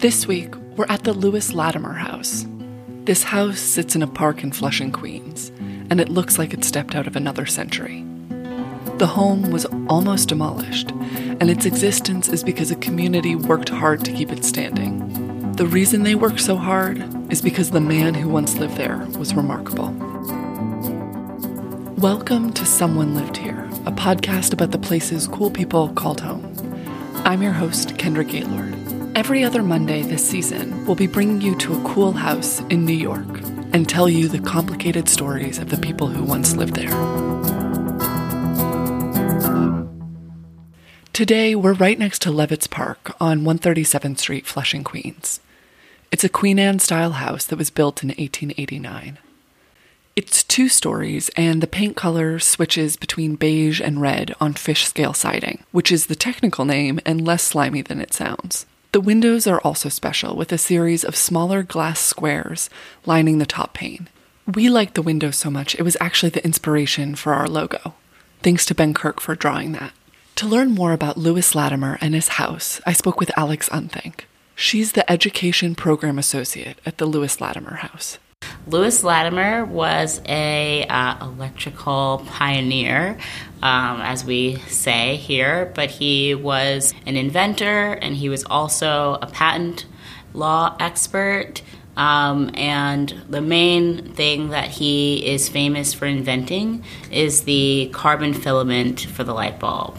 This week, we're at the Lewis Latimer House. This house sits in a park in Flushing, Queens, and it looks like it stepped out of another century. The home was almost demolished, and its existence is because a community worked hard to keep it standing. The reason they worked so hard is because the man who once lived there was remarkable. Welcome to Someone Lived Here, a podcast about the places cool people called home. I'm your host, Kendra Gaylord. Every other Monday this season, we'll be bringing you to a cool house in New York and tell you the complicated stories of the people who once lived there. Today, we're right next to Leavitt's Park on 137th Street, Flushing, Queens. It's a Queen Anne style house that was built in 1889. It's two stories, and the paint color switches between beige and red on fish scale siding, which is the technical name and less slimy than it sounds. The windows are also special, with a series of smaller glass squares lining the top pane. We liked the windows so much, it was actually the inspiration for our logo. Thanks to Ben Kirk for drawing that. To learn more about Lewis Latimer and his house, I spoke with Alex Unthank. She's the Education Program Associate at the Lewis Latimer House. Lewis Latimer was a uh, electrical pioneer, um, as we say here, but he was an inventor and he was also a patent law expert. Um, and the main thing that he is famous for inventing is the carbon filament for the light bulb.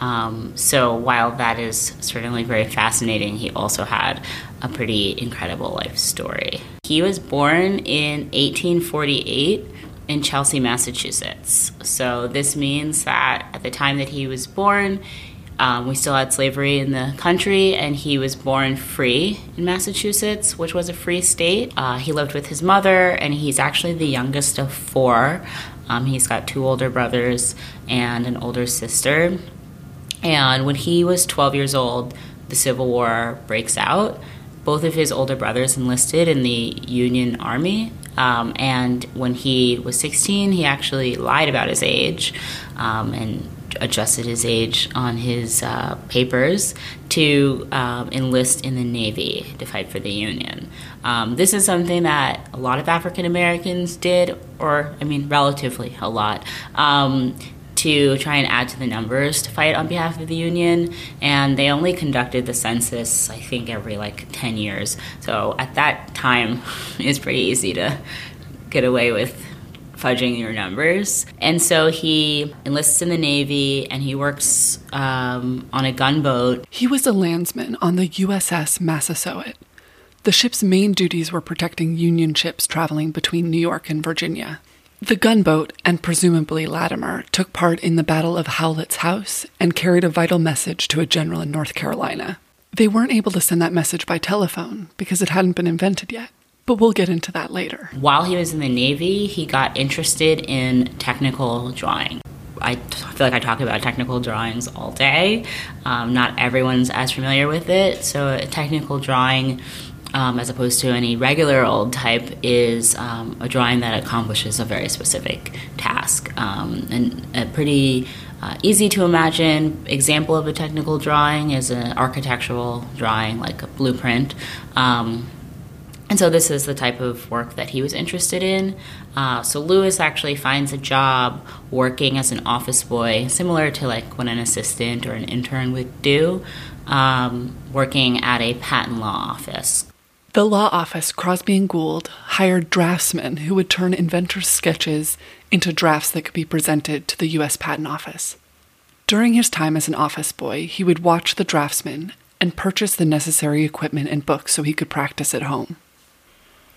Um, so while that is certainly very fascinating, he also had a pretty incredible life story. He was born in 1848 in Chelsea, Massachusetts. So this means that at the time that he was born, um, we still had slavery in the country, and he was born free in Massachusetts, which was a free state. Uh, he lived with his mother, and he's actually the youngest of four. Um, he's got two older brothers and an older sister. And when he was 12 years old, the Civil War breaks out. Both of his older brothers enlisted in the Union Army. Um, and when he was 16, he actually lied about his age um, and adjusted his age on his uh, papers to um, enlist in the Navy to fight for the Union. Um, this is something that a lot of African Americans did, or I mean, relatively a lot. To try and add to the numbers to fight on behalf of the union. And they only conducted the census, I think, every like 10 years. So at that time, it's pretty easy to get away with fudging your numbers. And so he enlists in the Navy and he works um, on a gunboat. He was a landsman on the USS Massasoit. The ship's main duties were protecting Union ships traveling between New York and Virginia. The gunboat, and presumably Latimer, took part in the Battle of Howlett's House and carried a vital message to a general in North Carolina. They weren't able to send that message by telephone because it hadn't been invented yet. But we'll get into that later. While he was in the Navy, he got interested in technical drawing. I feel like I talk about technical drawings all day. Um, not everyone's as familiar with it. So, technical drawing um, as opposed to any regular old type, is um, a drawing that accomplishes a very specific task. Um, and a pretty uh, easy to imagine example of a technical drawing is an architectural drawing, like a blueprint. Um, and so this is the type of work that he was interested in. Uh, so Lewis actually finds a job working as an office boy, similar to like what an assistant or an intern would do, um, working at a patent law office. The law office, Crosby and Gould, hired draftsmen who would turn inventors' sketches into drafts that could be presented to the U.S. Patent Office. During his time as an office boy, he would watch the draftsmen and purchase the necessary equipment and books so he could practice at home.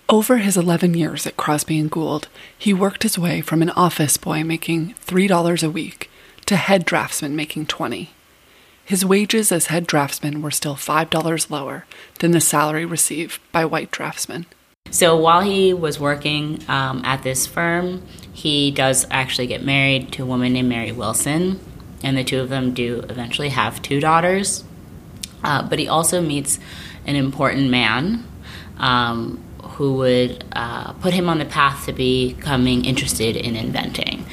Over his 11 years at Crosby and Gould, he worked his way from an office boy making $3 a week to head draftsman making 20. His wages as head draftsman were still $5 lower than the salary received by white draftsmen. So while he was working um, at this firm, he does actually get married to a woman named Mary Wilson, and the two of them do eventually have two daughters. Uh, but he also meets an important man um, who would uh, put him on the path to becoming interested in inventing.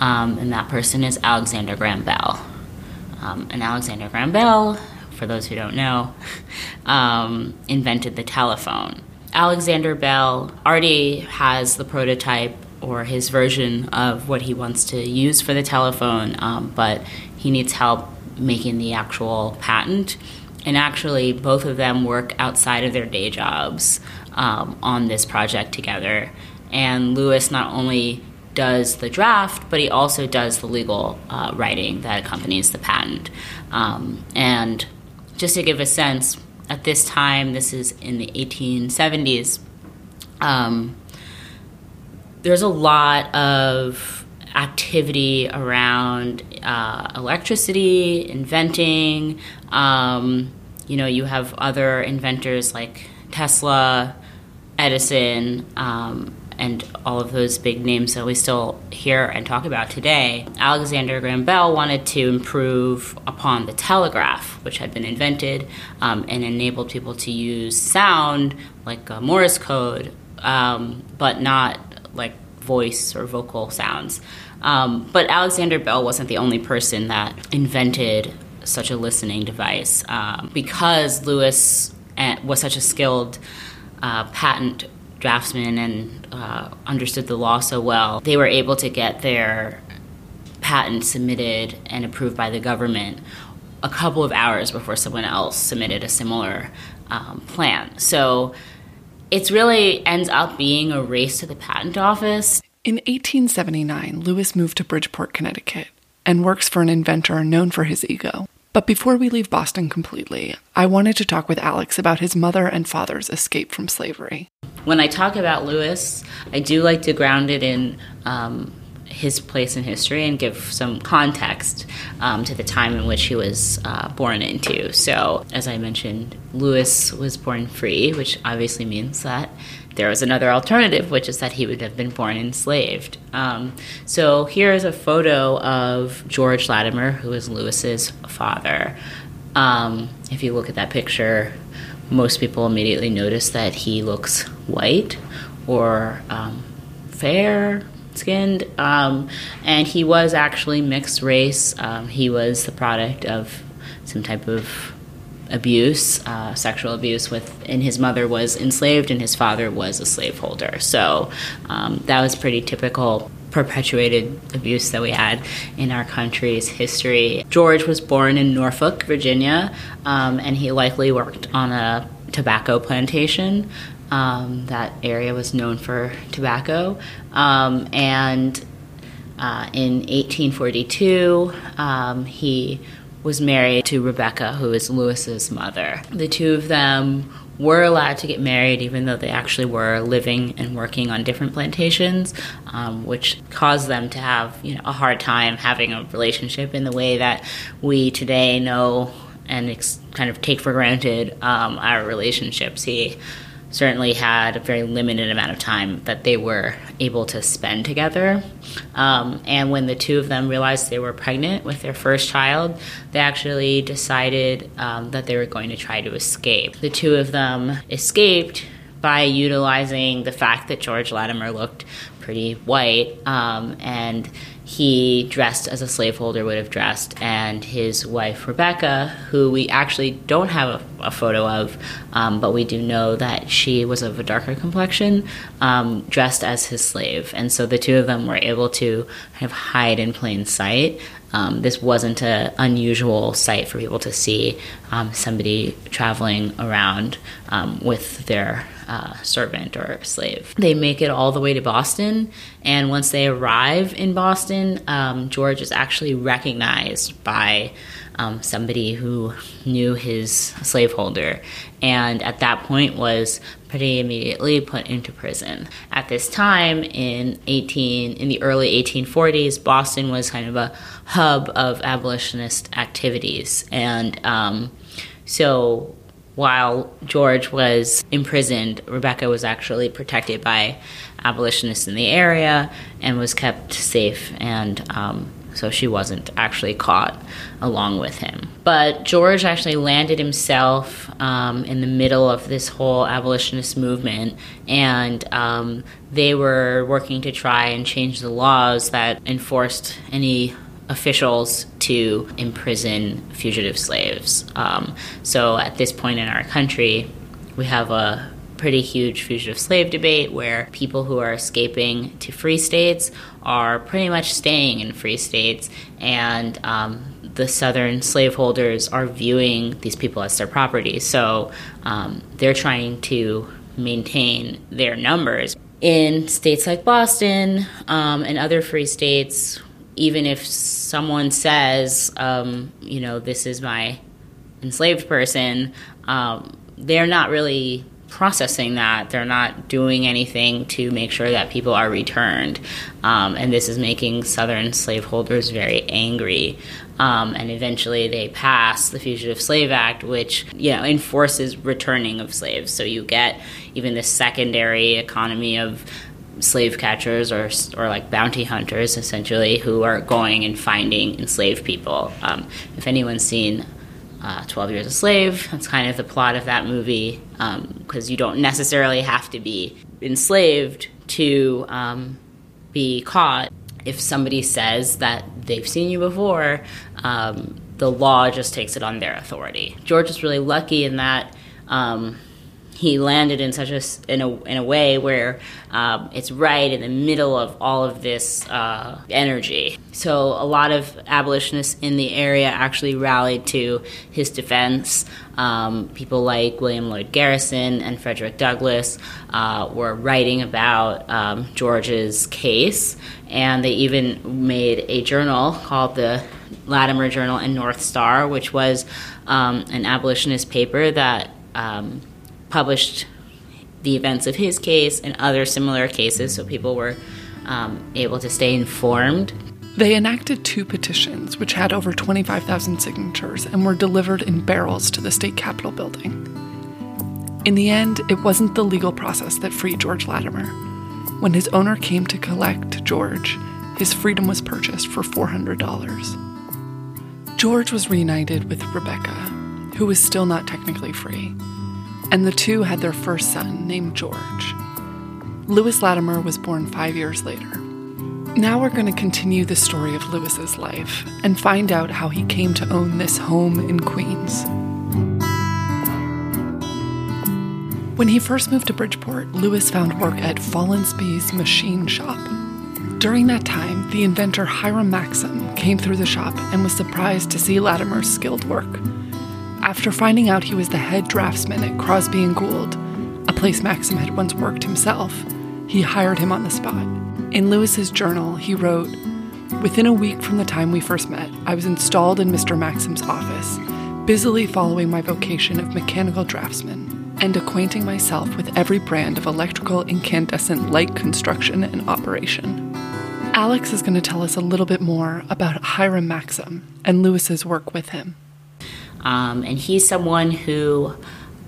Um, and that person is Alexander Graham Bell. Um, and Alexander Graham Bell, for those who don't know, um, invented the telephone. Alexander Bell already has the prototype or his version of what he wants to use for the telephone, um, but he needs help making the actual patent. And actually, both of them work outside of their day jobs um, on this project together. And Lewis not only does the draft, but he also does the legal uh, writing that accompanies the patent. Um, and just to give a sense, at this time, this is in the 1870s, um, there's a lot of activity around uh, electricity, inventing. Um, you know, you have other inventors like Tesla, Edison, um, and all of those big names that we still hear and talk about today, Alexander Graham Bell wanted to improve upon the telegraph, which had been invented um, and enabled people to use sound like Morse code, um, but not like voice or vocal sounds. Um, but Alexander Bell wasn't the only person that invented such a listening device. Um, because Lewis eh, was such a skilled uh, patent draftsman and uh, understood the law so well, they were able to get their patent submitted and approved by the government a couple of hours before someone else submitted a similar um, plan. So it really ends up being a race to the patent office. In 1879, Lewis moved to Bridgeport, Connecticut, and works for an inventor known for his ego. But before we leave Boston completely, I wanted to talk with Alex about his mother and father's escape from slavery. When I talk about Lewis, I do like to ground it in um, his place in history and give some context um, to the time in which he was uh, born into. So, as I mentioned, Lewis was born free, which obviously means that there was another alternative, which is that he would have been born enslaved. Um, so here is a photo of George Latimer, who is Lewis's father. Um, if you look at that picture, most people immediately notice that he looks white or um, fair skinned, um, and he was actually mixed race. Um, he was the product of some type of abuse, uh, sexual abuse with, and his mother was enslaved and his father was a slaveholder. So um, that was pretty typical perpetuated abuse that we had in our country's history. George was born in Norfolk, Virginia, um, and he likely worked on a tobacco plantation. Um, that area was known for tobacco. Um, and uh, in 1842, um, he was married to Rebecca, who is Lewis's mother. The two of them were allowed to get married, even though they actually were living and working on different plantations, um, which caused them to have you know a hard time having a relationship in the way that we today know and ex- kind of take for granted um, our relationships. He certainly had a very limited amount of time that they were able to spend together. Um, and when the two of them realized they were pregnant with their first child, they actually decided um, that they were going to try to escape. The two of them escaped by utilizing the fact that George Latimer looked pretty white um, and he dressed as a slaveholder would have dressed, and his wife Rebecca, who we actually don't have a, a photo of, um, but we do know that she was of a darker complexion, um, dressed as his slave. And so the two of them were able to kind of hide in plain sight. Um, this wasn't an unusual sight for people to see um, somebody traveling around um, with their uh, servant or slave. They make it all the way to Boston, and once they arrive in Boston, um, George is actually recognized by um, somebody who knew his slaveholder, and at that point was pretty immediately put into prison. At this time, in 18 in the early 1840s, Boston was kind of a hub of abolitionist activities, and um, so while George was imprisoned, Rebecca was actually protected by abolitionists in the area and was kept safe, and um, so she wasn't actually caught along with him. But George actually landed himself um, in the middle of this whole abolitionist movement, and um, they were working to try and change the laws that enforced any officials to imprison fugitive slaves. Um, so at this point in our country, we have a pretty huge fugitive slave debate where people who are escaping to free states are pretty much staying in free states, and um, the southern slaveholders are viewing these people as their property. So um, they're trying to maintain their numbers. In states like Boston um, and other free states, even if someone says, um, you know, this is my enslaved person, um, they're not really processing that. They're not doing anything to make sure that people are returned. Um, and this is making Southern slaveholders very angry. Um, and eventually they pass the Fugitive Slave Act, which you know enforces returning of slaves. So you get even the secondary economy of slave catchers or or like bounty hunters, essentially, who are going and finding enslaved people. Um, if anyone's seen uh, 12 Years a Slave. That's kind of the plot of that movie because um, you don't necessarily have to be enslaved to um, be caught. If somebody says that they've seen you before, um, the law just takes it on their authority. George is really lucky in that um, he landed in such a in a in a way where um, it's right in the middle of all of this uh, energy. So a lot of abolitionists in the area actually rallied to his defense. Um, people like William Lloyd Garrison and Frederick Douglass uh, were writing about um, George's case, and they even made a journal called the Latimer Journal and North Star, which was um, an abolitionist paper that um, published the events of his case and other similar cases so people were um, able to stay informed. They enacted two petitions, which had over 25,000 signatures and were delivered in barrels to the state capitol building. In the end, it wasn't the legal process that freed George Latimer. When his owner came to collect George, his freedom was purchased for $400. George was reunited with Rebecca, who was still not technically free and the two had their first son named George. Lewis Latimer was born five years later. Now we're going to continue the story of Lewis's life and find out how he came to own this home in Queens. When he first moved to Bridgeport, Lewis found work at Follansbee's machine shop. During that time, the inventor Hiram Maxim came through the shop and was surprised to see Latimer's skilled work. After finding out he was the head draftsman at Crosby and Gould, a place Maxim had once worked himself, he hired him on the spot. In Lewis's journal, he wrote, Within a week from the time we first met, I was installed in Mr. Maxim's office, busily following my vocation of mechanical draftsman and acquainting myself with every brand of electrical incandescent light construction and operation. Alex is going to tell us a little bit more about Hiram Maxim and Lewis's work with him. Um, and he's someone who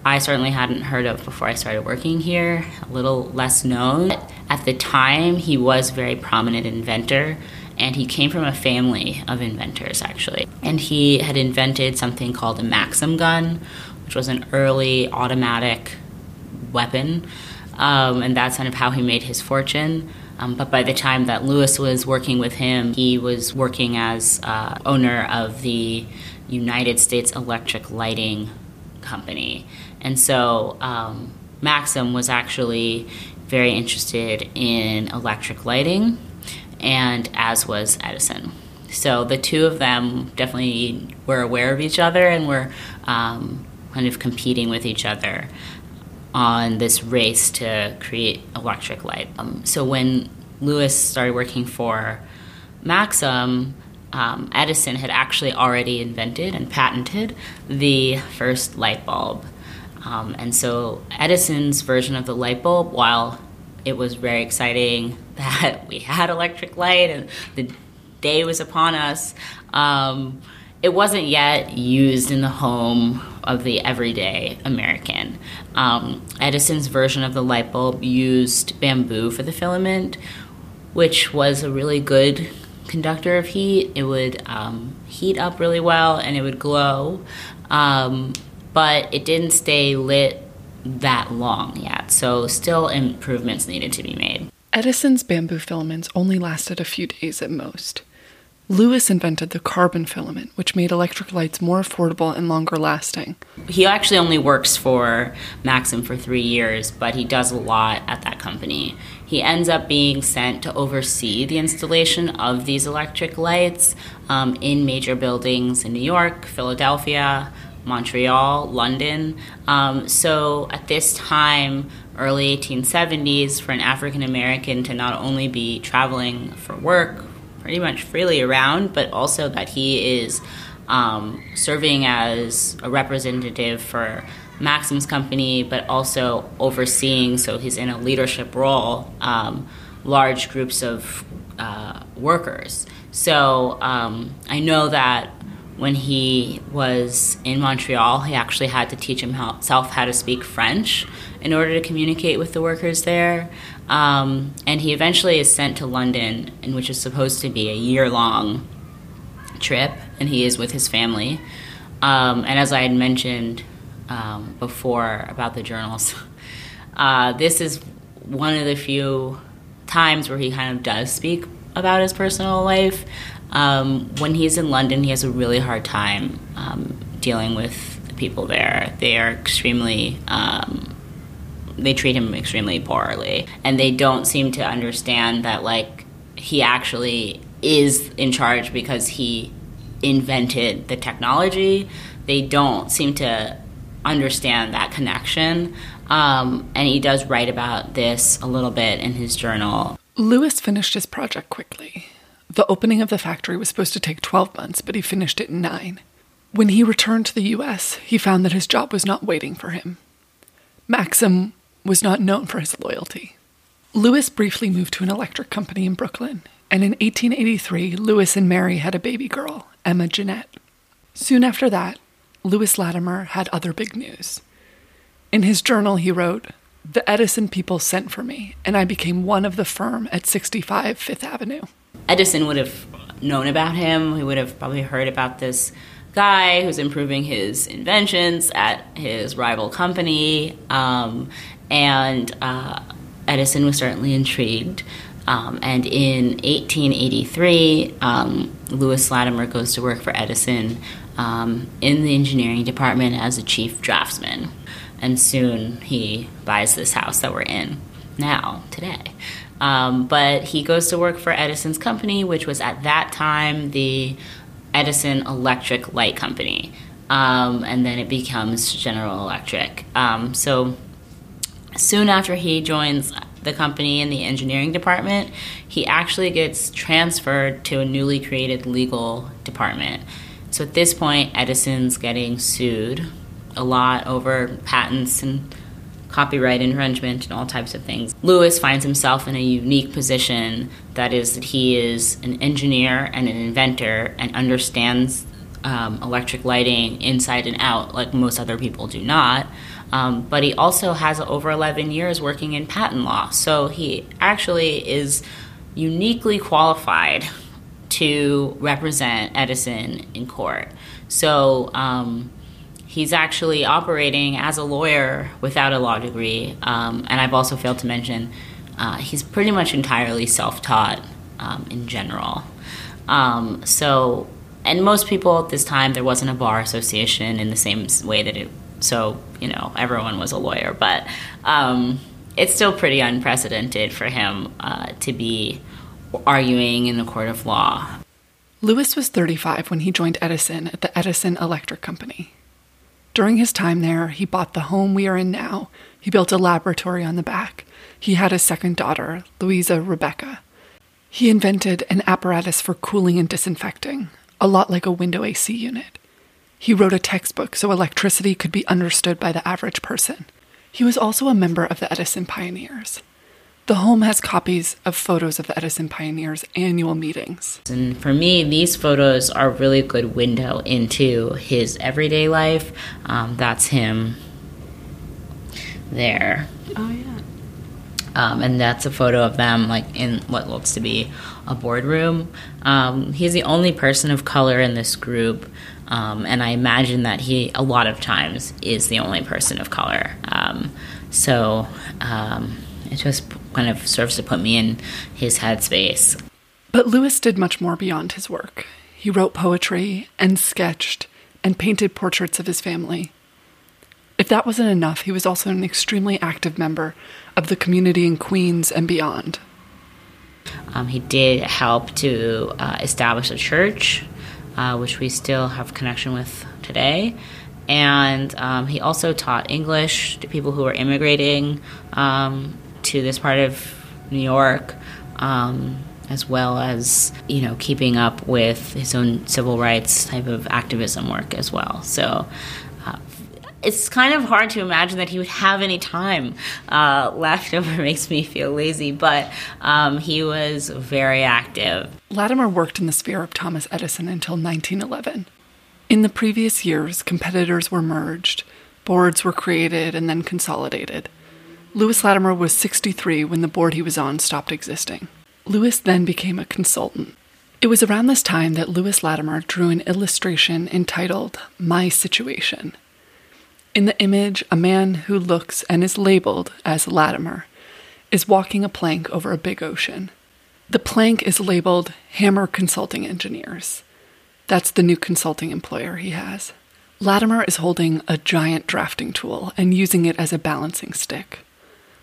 I certainly hadn't heard of before I started working here, a little less known. At the time, he was a very prominent inventor, and he came from a family of inventors, actually. And he had invented something called a Maxim gun, which was an early automatic weapon, um, and that's kind of how he made his fortune. Um, but by the time that Lewis was working with him, he was working as uh, owner of the United States Electric Lighting Company. And so um, Maxim was actually very interested in electric lighting, and as was Edison. So the two of them definitely were aware of each other and were um, kind of competing with each other on this race to create electric light. Um, so when Lewis started working for Maxim, um, Edison had actually already invented and patented the first light bulb. Um, and so Edison's version of the light bulb, while it was very exciting that we had electric light and the day was upon us, um, it wasn't yet used in the home of the everyday American. Um, Edison's version of the light bulb used bamboo for the filament, which was a really good conductor of heat. It would um, heat up really well and it would glow, um, but it didn't stay lit that long yet. So, still improvements needed to be made. Edison's bamboo filaments only lasted a few days at most. Lewis invented the carbon filament, which made electric lights more affordable and longer lasting. He actually only works for Maxim for three years, but he does a lot at that company. He ends up being sent to oversee the installation of these electric lights um, in major buildings in New York, Philadelphia, Montreal, London. Um, so at this time, early 1870s, for an African American to not only be traveling for work, pretty much freely around, but also that he is um, serving as a representative for Maxim's company, but also overseeing, so he's in a leadership role, um, large groups of uh, workers. So um, I know that when he was in Montreal, he actually had to teach himself how to speak French in order to communicate with the workers there. Um, and he eventually is sent to London, in which is supposed to be a year long trip, and he is with his family. Um, and as I had mentioned um, before about the journals, uh, this is one of the few times where he kind of does speak about his personal life. Um, when he's in London, he has a really hard time um, dealing with the people there. They are extremely um, they treat him extremely poorly. And they don't seem to understand that like he actually is in charge because he invented the technology. They don't seem to understand that connection. Um, and he does write about this a little bit in his journal. Lewis finished his project quickly. The opening of the factory was supposed to take 12 months but he finished it in nine. When he returned to the us he found that his job was not waiting for him. Maxim was not known for his loyalty. Lewis briefly moved to an electric company in Brooklyn, and in 1883, Lewis and Mary had a baby girl, Emma Jeanette. Soon after that, Lewis Latimer had other big news. In his journal, he wrote, The Edison people sent for me, and I became one of the firm at 65 Fifth Avenue. Edison would have known about him. He would have probably heard about this guy who's improving his inventions at his rival company. Um, and uh, Edison was certainly intrigued. Um, and in 1883, um, Lewis Latimer goes to work for Edison um, in the engineering department as a chief draftsman. And soon he buys this house that we're in now, today. Um, but he goes to work for Edison's company, which was at that time the Edison Electric Light Company. Um, and then it becomes General Electric. Um, so Soon after he joins the company in the engineering department, he actually gets transferred to a newly created legal department. So at this point, Edison's getting sued a lot over patents and copyright infringement and all types of things. Lewis finds himself in a unique position that is that he is an engineer and an inventor and understands um, electric lighting inside and out like most other people do not. Um, but he also has over 11 years working in patent law. So he actually is uniquely qualified to represent Edison in court. So um, he's actually operating as a lawyer without a law degree. Um, and I've also failed to mention uh, he's pretty much entirely self taught um, in general. Um, so, and most people at this time, there wasn't a bar association in the same way that it so you know everyone was a lawyer, but um, it's still pretty unprecedented for him uh, to be arguing in the court of law. Lewis was 35 when he joined Edison at the Edison Electric Company. During his time there, he bought the home we are in now. He built a laboratory on the back. He had a second daughter, Louisa Rebecca. He invented an apparatus for cooling and disinfecting, a lot like a window AC unit. He wrote a textbook so electricity could be understood by the average person. He was also a member of the Edison Pioneers. The home has copies of photos of the Edison Pioneers' annual meetings. And for me, these photos are a really good window into his everyday life. Um, that's him there. Oh, yeah. Um, and that's a photo of them like in what looks to be a boardroom. Um, he's the only person of color in this group. Um, and I imagine that he, a lot of times, is the only person of color. Um, so um, it just kind of serves to put me in his headspace. But Lewis did much more beyond his work. He wrote poetry and sketched and painted portraits of his family. If that wasn't enough, he was also an extremely active member of the community in Queens and beyond. Um, he did help to uh, establish a church, uh, which we still have connection with today. And um, he also taught English to people who were immigrating um, to this part of New York, um, as well as you know keeping up with his own civil rights type of activism work as well. So it's kind of hard to imagine that he would have any time uh, left over. Makes me feel lazy, but um, he was very active. Latimer worked in the sphere of Thomas Edison until 1911. In the previous years, competitors were merged, boards were created, and then consolidated. Lewis Latimer was 63 when the board he was on stopped existing. Lewis then became a consultant. It was around this time that Lewis Latimer drew an illustration entitled My Situation in the image, a man who looks and is labeled as Latimer is walking a plank over a big ocean. The plank is labeled Hammer Consulting Engineers. That's the new consulting employer he has. Latimer is holding a giant drafting tool and using it as a balancing stick.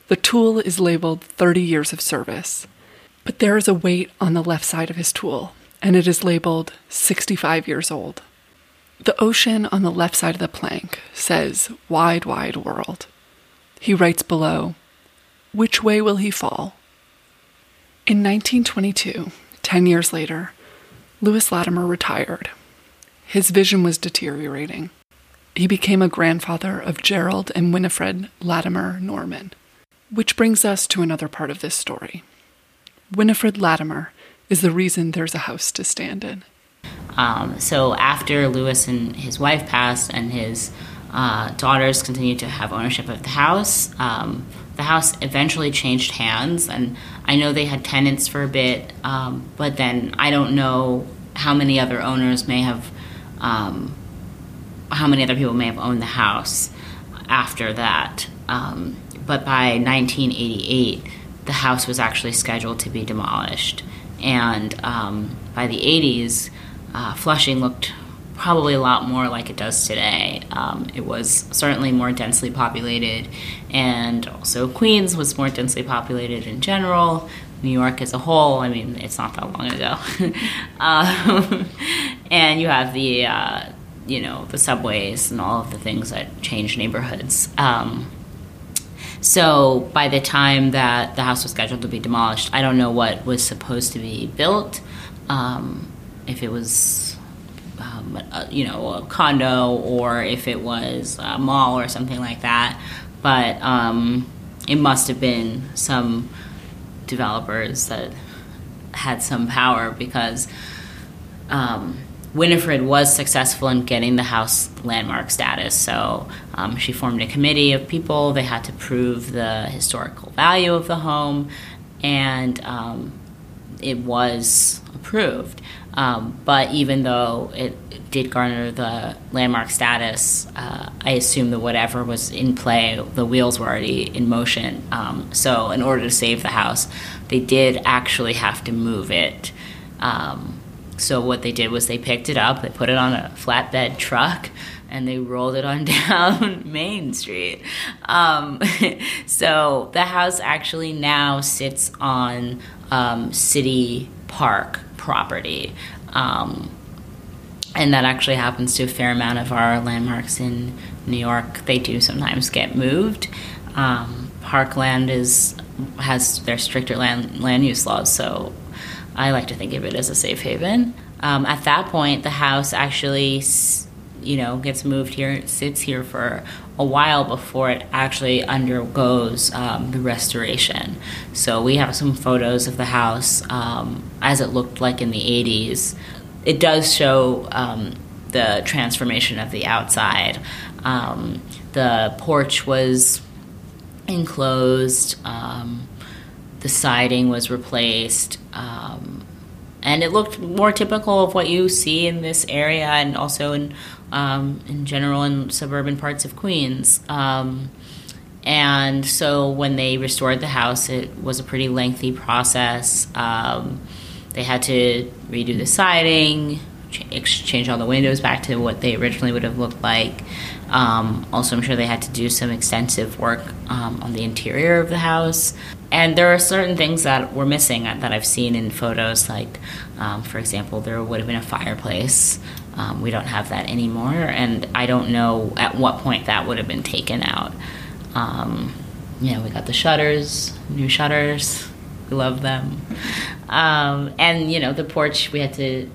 The tool is labeled 30 years of service, but there is a weight on the left side of his tool, and it is labeled 65 years old. The ocean on the left side of the plank says, Wide, wide world. He writes below, Which way will he fall? In 1922, 10 years later, Lewis Latimer retired. His vision was deteriorating. He became a grandfather of Gerald and Winifred Latimer Norman. Which brings us to another part of this story. Winifred Latimer is the reason there's a house to stand in. Um, so after Lewis and his wife passed, and his uh, daughters continued to have ownership of the house, um, the house eventually changed hands. And I know they had tenants for a bit, um, but then I don't know how many other owners may have, um, how many other people may have owned the house after that. Um, but by 1988, the house was actually scheduled to be demolished. And um, by the 80s, uh, Flushing looked probably a lot more like it does today. Um, it was certainly more densely populated, and also Queens was more densely populated in general. New York as a whole, I mean, it's not that long ago. um, and you have the, uh, you know, the subways and all of the things that change neighborhoods. Um, so by the time that the house was scheduled to be demolished, I don't know what was supposed to be built. Um, if it was um, a, you know a condo or if it was a mall or something like that but um, it must have been some developers that had some power because um, Winifred was successful in getting the house landmark status. So um, she formed a committee of people. They had to prove the historical value of the home, and um, it was approved. Um, but even though it, did garner the landmark status, uh, I assume that whatever was in play, the wheels were already in motion. Um, so, in order to save the house, they did actually have to move it. Um, so, what they did was they picked it up, they put it on a flatbed truck, and they rolled it on down Main Street. Um, so, the house actually now sits on um, City Park property. Um, and that actually happens to a fair amount of our landmarks in New York. They do sometimes get moved. Um, parkland is has their stricter land land use laws, so I like to think of it as a safe haven. Um, at that point, the house actually, you know, gets moved here, sits here for a while before it actually undergoes um, the restoration. So we have some photos of the house um, as it looked like in the 80s. It does show um, the transformation of the outside. Um, the porch was enclosed, um, the siding was replaced. Um, and it looked more typical of what you see in this area and also in um, in general in suburban parts of Queens. Um, and so when they restored the house, it was a pretty lengthy process. Um, they had to redo the siding, ch- change all the windows back to what they originally would have looked like. Um, also, I'm sure they had to do some extensive work um, on the interior of the house. And there are certain things that were missing that I've seen in photos, like, um, for example, there would have been a fireplace. Um, we don't have that anymore, and I don't know at what point that would have been taken out. Um, you know, we got the shutters, new shutters. We love them. Um, and, you know, the porch, we had to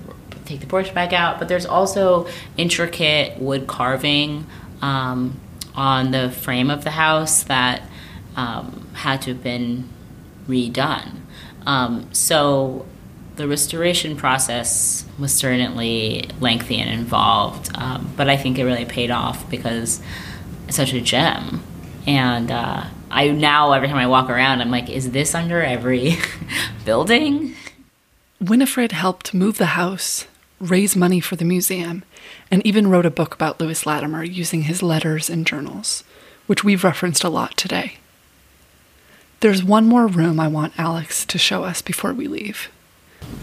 take the porch back out, but there's also intricate wood carving um, on the frame of the house that um, had to have been redone. Um, so the restoration process was certainly lengthy and involved, um, but I think it really paid off because it's such a gem. And uh, I now, every time I walk around, I'm like, is this under every building? Winifred helped move the house, raise money for the museum, and even wrote a book about Lewis Latimer using his letters and journals, which we've referenced a lot today. There's one more room I want Alex to show us before we leave.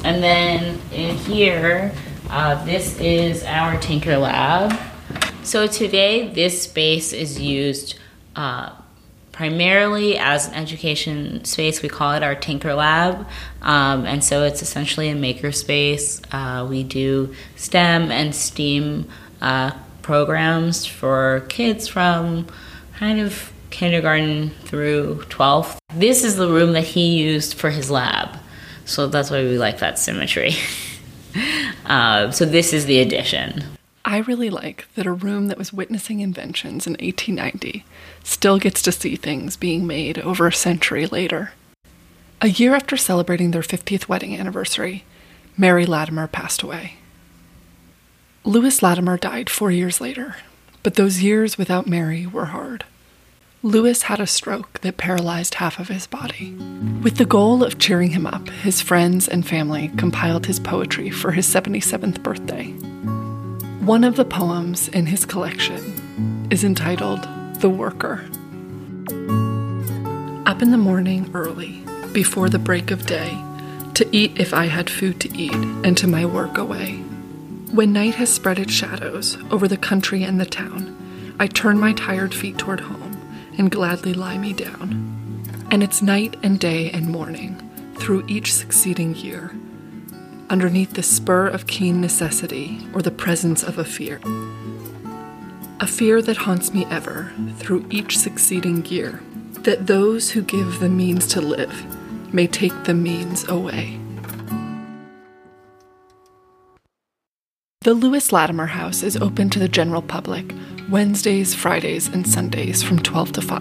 And then in here, uh, this is our Tinker Lab. So today, this space is used uh, primarily as an education space. We call it our Tinker Lab. Um, and so it's essentially a maker space. Uh, we do STEM and STEAM uh, programs for kids from kind of kindergarten through 12th. This is the room that he used for his lab. So that's why we like that symmetry. uh, so this is the addition. I really like that a room that was witnessing inventions in 1890 still gets to see things being made over a century later. A year after celebrating their 50th wedding anniversary, Mary Latimer passed away. Lewis Latimer died four years later, but those years without Mary were hard. Lewis had a stroke that paralyzed half of his body. With the goal of cheering him up, his friends and family compiled his poetry for his 77th birthday. One of the poems in his collection is entitled The Worker. Up in the morning early, before the break of day, to eat if I had food to eat, and to my work away. When night has spread its shadows over the country and the town, I turn my tired feet toward home and gladly lie me down. And it's night and day and morning through each succeeding year, underneath the spur of keen necessity or the presence of a fear. A fear that haunts me ever through each succeeding year, that those who give the means to live may take the means away. The Lewis Latimer House is open to the general public Wednesdays, Fridays, and Sundays from 12 to 5.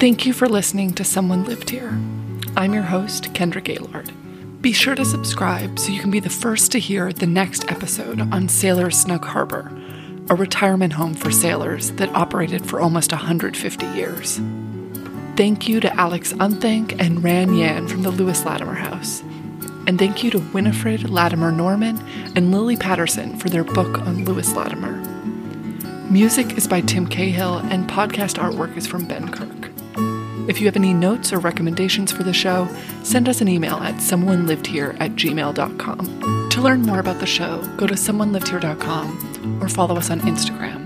Thank you for listening to Someone Lived Here. I'm your host, Kendra Gaylord. Be sure to subscribe so you can be the first to hear the next episode on Sailor Snug Harbor, a retirement home for sailors that operated for almost 150 years. Thank you to Alex Unthank and Ran Yan from the Lewis Latimer House. And thank you to Winifred Latimer Norman and Lily Patterson for their book on Lewis Latimer. Music is by Tim Cahill, and podcast artwork is from Ben Kirk. If you have any notes or recommendations for the show, send us an email at someonelivedhere at gmail.com. To learn more about the show, go to someonelivedhere.com or follow us on Instagram